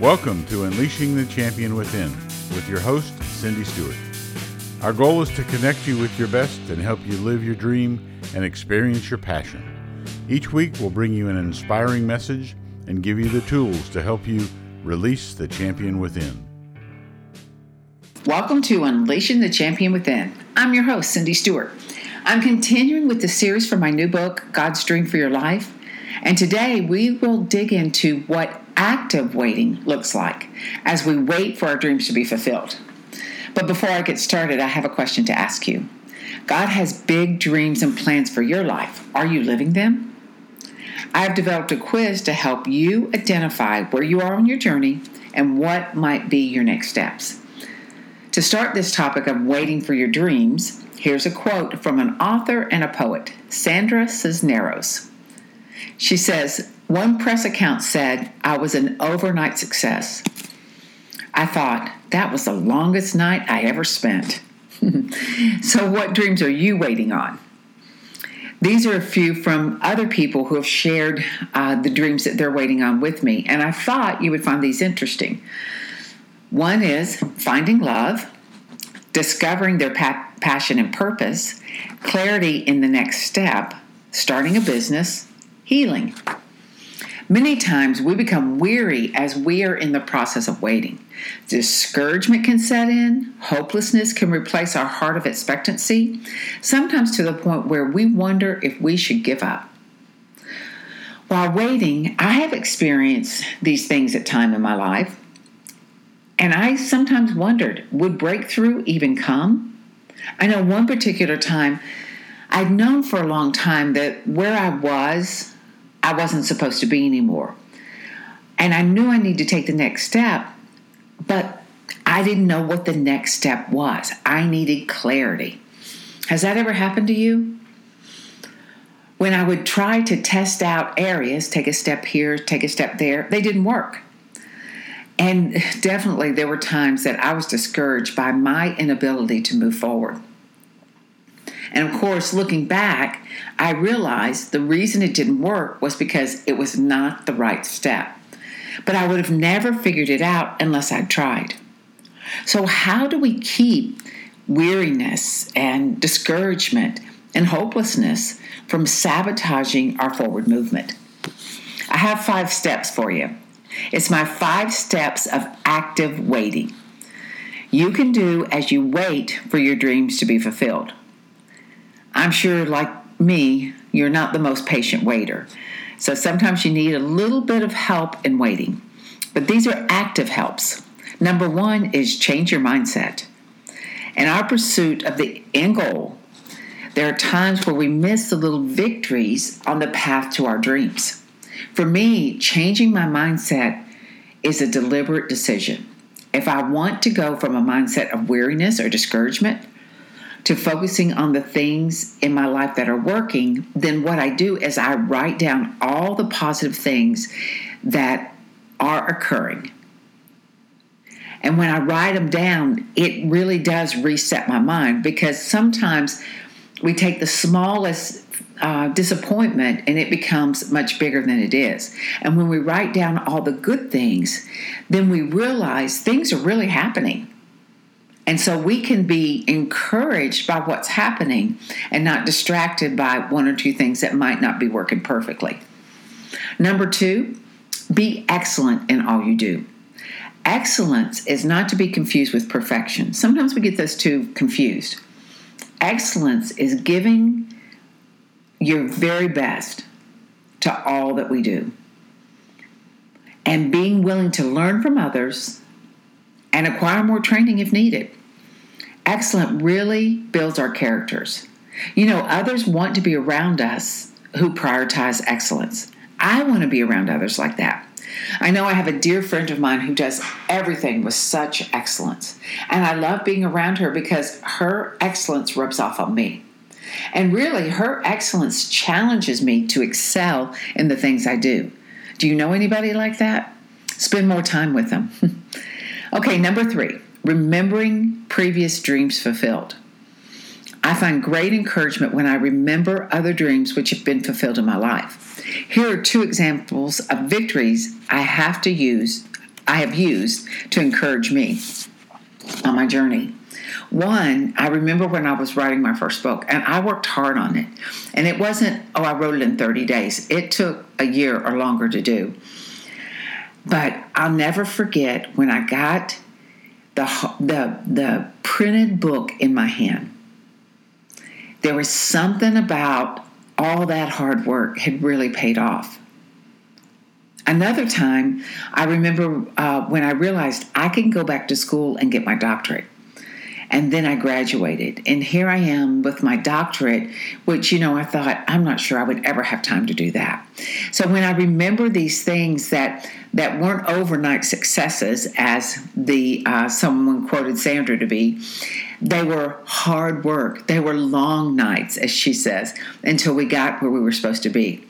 Welcome to Unleashing the Champion Within with your host, Cindy Stewart. Our goal is to connect you with your best and help you live your dream and experience your passion. Each week, we'll bring you an inspiring message and give you the tools to help you release the champion within. Welcome to Unleashing the Champion Within. I'm your host, Cindy Stewart. I'm continuing with the series from my new book, God's Dream for Your Life. And today we will dig into what active waiting looks like as we wait for our dreams to be fulfilled. But before I get started, I have a question to ask you. God has big dreams and plans for your life. Are you living them? I have developed a quiz to help you identify where you are on your journey and what might be your next steps. To start this topic of waiting for your dreams, here's a quote from an author and a poet, Sandra Cisneros. She says, One press account said I was an overnight success. I thought that was the longest night I ever spent. so, what dreams are you waiting on? These are a few from other people who have shared uh, the dreams that they're waiting on with me, and I thought you would find these interesting. One is finding love, discovering their pa- passion and purpose, clarity in the next step, starting a business, healing. Many times we become weary as we are in the process of waiting. Discouragement can set in, hopelessness can replace our heart of expectancy, sometimes to the point where we wonder if we should give up. While waiting, I have experienced these things at time in my life, and I sometimes wondered, would breakthrough even come? I know one particular time I'd known for a long time that where I was I wasn't supposed to be anymore. And I knew I needed to take the next step, but I didn't know what the next step was. I needed clarity. Has that ever happened to you? When I would try to test out areas, take a step here, take a step there, they didn't work. And definitely there were times that I was discouraged by my inability to move forward. And of course, looking back, I realized the reason it didn't work was because it was not the right step. But I would have never figured it out unless I'd tried. So, how do we keep weariness and discouragement and hopelessness from sabotaging our forward movement? I have five steps for you. It's my five steps of active waiting. You can do as you wait for your dreams to be fulfilled. I'm sure, like me, you're not the most patient waiter. So sometimes you need a little bit of help in waiting. But these are active helps. Number one is change your mindset. In our pursuit of the end goal, there are times where we miss the little victories on the path to our dreams. For me, changing my mindset is a deliberate decision. If I want to go from a mindset of weariness or discouragement to focusing on the things in my life that are working, then what I do is I write down all the positive things that are occurring. And when I write them down, it really does reset my mind because sometimes we take the smallest uh, disappointment and it becomes much bigger than it is. And when we write down all the good things, then we realize things are really happening. And so we can be encouraged by what's happening and not distracted by one or two things that might not be working perfectly. Number two, be excellent in all you do. Excellence is not to be confused with perfection. Sometimes we get those two confused. Excellence is giving your very best to all that we do and being willing to learn from others and acquire more training if needed. Excellent really builds our characters. You know, others want to be around us who prioritize excellence. I want to be around others like that. I know I have a dear friend of mine who does everything with such excellence. And I love being around her because her excellence rubs off on me. And really, her excellence challenges me to excel in the things I do. Do you know anybody like that? Spend more time with them. Okay, number three, remembering previous dreams fulfilled. I find great encouragement when I remember other dreams which have been fulfilled in my life. Here are two examples of victories I have to use I have used to encourage me on my journey. One, I remember when I was writing my first book, and I worked hard on it. And it wasn't, oh, I wrote it in 30 days. It took a year or longer to do. But I'll never forget when I got the, the, the printed book in my hand. There was something about all that hard work had really paid off. Another time, I remember uh, when I realized I can go back to school and get my doctorate. And then I graduated. And here I am with my doctorate, which, you know, I thought, I'm not sure I would ever have time to do that. So when I remember these things that that weren't overnight successes, as the uh, someone quoted Sandra to be, they were hard work. They were long nights, as she says, until we got where we were supposed to be.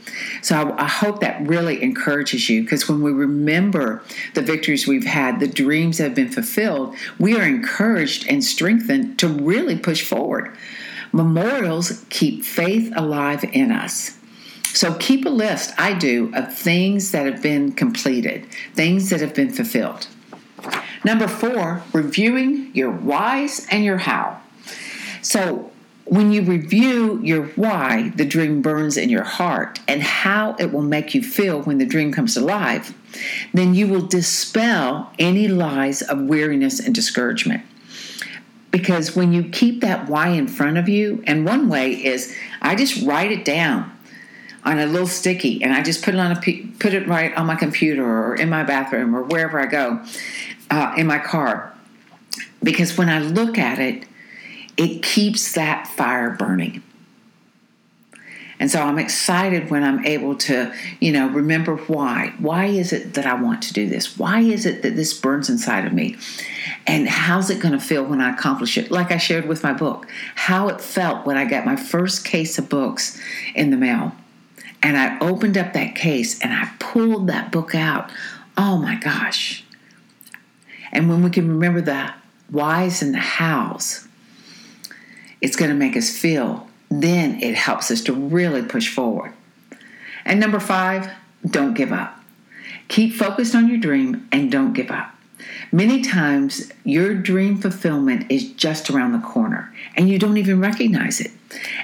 So I, I hope that really encourages you because when we remember the victories we've had, the dreams that have been fulfilled, we are encouraged and strengthened to really push forward. Memorials keep faith alive in us. So keep a list, I do, of things that have been completed, things that have been fulfilled. Number four, reviewing your whys and your how. So when you review your why the dream burns in your heart and how it will make you feel when the dream comes alive, then you will dispel any lies of weariness and discouragement. Because when you keep that why in front of you, and one way is I just write it down on a little sticky and I just put it on a put it right on my computer or in my bathroom or wherever I go uh, in my car because when I look at it, it keeps that fire burning. And so I'm excited when I'm able to, you know, remember why. Why is it that I want to do this? Why is it that this burns inside of me? And how's it going to feel when I accomplish it? Like I shared with my book, how it felt when I got my first case of books in the mail. And I opened up that case and I pulled that book out. Oh my gosh. And when we can remember the whys and the hows, it's going to make us feel. Then it helps us to really push forward. And number five, don't give up. Keep focused on your dream and don't give up. Many times, your dream fulfillment is just around the corner and you don't even recognize it.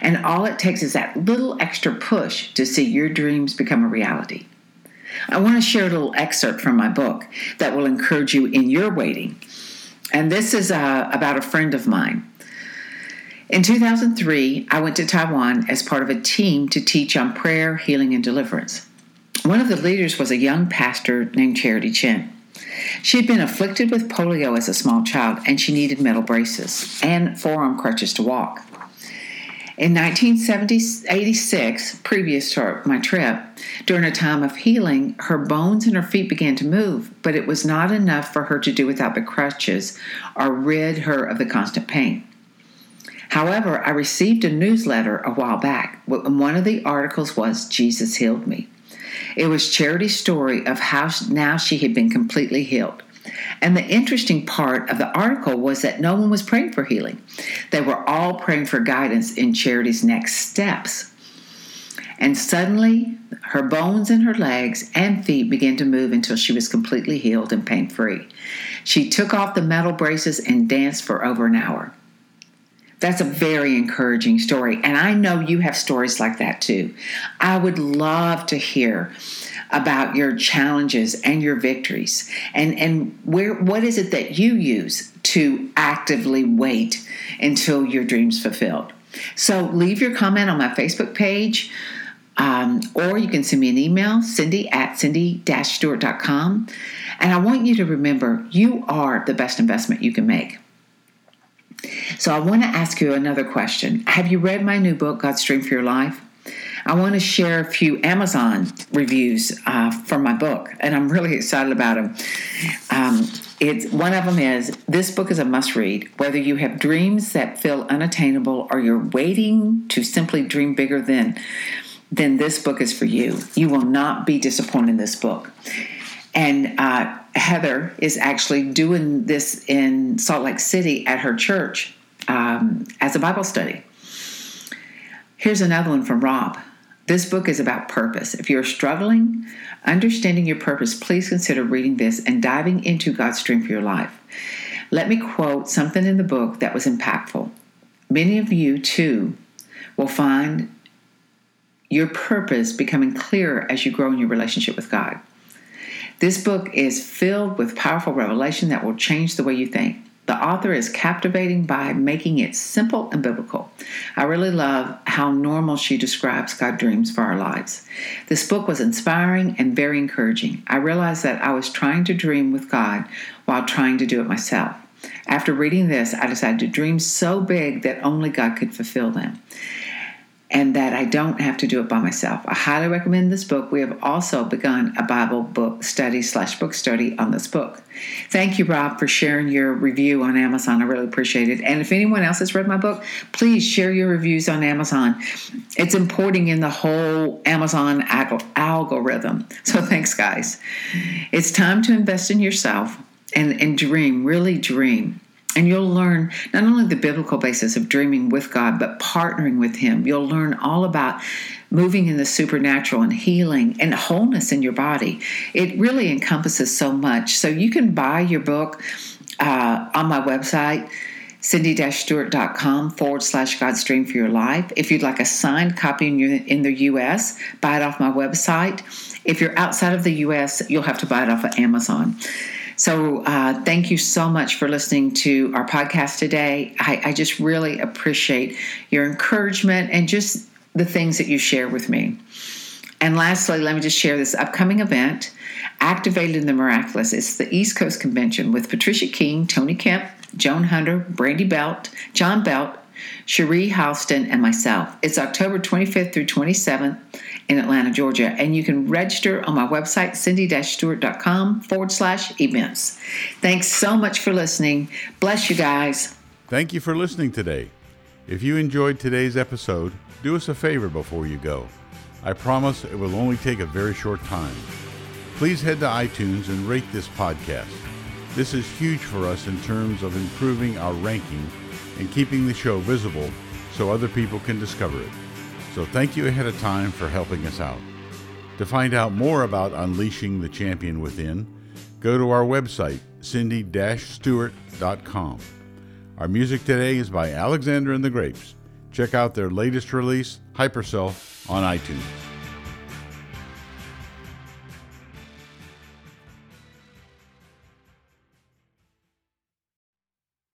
And all it takes is that little extra push to see your dreams become a reality. I want to share a little excerpt from my book that will encourage you in your waiting. And this is uh, about a friend of mine. In 2003, I went to Taiwan as part of a team to teach on prayer, healing, and deliverance. One of the leaders was a young pastor named Charity Chen. She had been afflicted with polio as a small child and she needed metal braces and forearm crutches to walk. In 1986, previous to my trip, during a time of healing, her bones and her feet began to move, but it was not enough for her to do without the crutches or rid her of the constant pain. However, I received a newsletter a while back, and one of the articles was Jesus Healed Me. It was Charity's story of how now she had been completely healed. And the interesting part of the article was that no one was praying for healing. They were all praying for guidance in Charity's next steps. And suddenly, her bones in her legs and feet began to move until she was completely healed and pain free. She took off the metal braces and danced for over an hour. That's a very encouraging story. And I know you have stories like that too. I would love to hear about your challenges and your victories and and where what is it that you use to actively wait until your dreams fulfilled so leave your comment on my facebook page um, or you can send me an email cindy at cindy-stewart.com and i want you to remember you are the best investment you can make so i want to ask you another question have you read my new book god's dream for your life I want to share a few Amazon reviews uh, from my book, and I'm really excited about them. Um, it's one of them is this book is a must read. Whether you have dreams that feel unattainable or you're waiting to simply dream bigger than, then this book is for you. You will not be disappointed in this book. And uh, Heather is actually doing this in Salt Lake City at her church um, as a Bible study. Here's another one from Rob. This book is about purpose. If you're struggling understanding your purpose, please consider reading this and diving into God's dream for your life. Let me quote something in the book that was impactful. Many of you, too, will find your purpose becoming clearer as you grow in your relationship with God. This book is filled with powerful revelation that will change the way you think. The author is captivating by making it simple and biblical. I really love how normal she describes God dreams for our lives. This book was inspiring and very encouraging. I realized that I was trying to dream with God while trying to do it myself. After reading this, I decided to dream so big that only God could fulfill them and that I don't have to do it by myself. I highly recommend this book. We have also begun a Bible book study slash book study on this book. Thank you, Rob, for sharing your review on Amazon. I really appreciate it. And if anyone else has read my book, please share your reviews on Amazon. It's importing in the whole Amazon algorithm. So thanks, guys. It's time to invest in yourself and, and dream, really dream. And you'll learn not only the biblical basis of dreaming with God, but partnering with Him. You'll learn all about moving in the supernatural and healing and wholeness in your body. It really encompasses so much. So you can buy your book uh, on my website, cindy-stewart.com forward slash God's Dream for Your Life. If you'd like a signed copy in, the U.S., buy it off my website. If you're outside of the U.S., you'll have to buy it off of Amazon. So, uh, thank you so much for listening to our podcast today. I, I just really appreciate your encouragement and just the things that you share with me. And lastly, let me just share this upcoming event, Activated in the Miraculous. It's the East Coast Convention with Patricia King, Tony Kemp, Joan Hunter, Brandy Belt, John Belt, Cherie Halston, and myself. It's October 25th through 27th in Atlanta, Georgia. And you can register on my website, cindy-stewart.com forward slash events. Thanks so much for listening. Bless you guys. Thank you for listening today. If you enjoyed today's episode, do us a favor before you go. I promise it will only take a very short time. Please head to iTunes and rate this podcast. This is huge for us in terms of improving our ranking and keeping the show visible so other people can discover it. So thank you ahead of time for helping us out. To find out more about unleashing the champion within, go to our website, cindy-stewart.com. Our music today is by Alexander and the Grapes. Check out their latest release, Hyperself, on iTunes.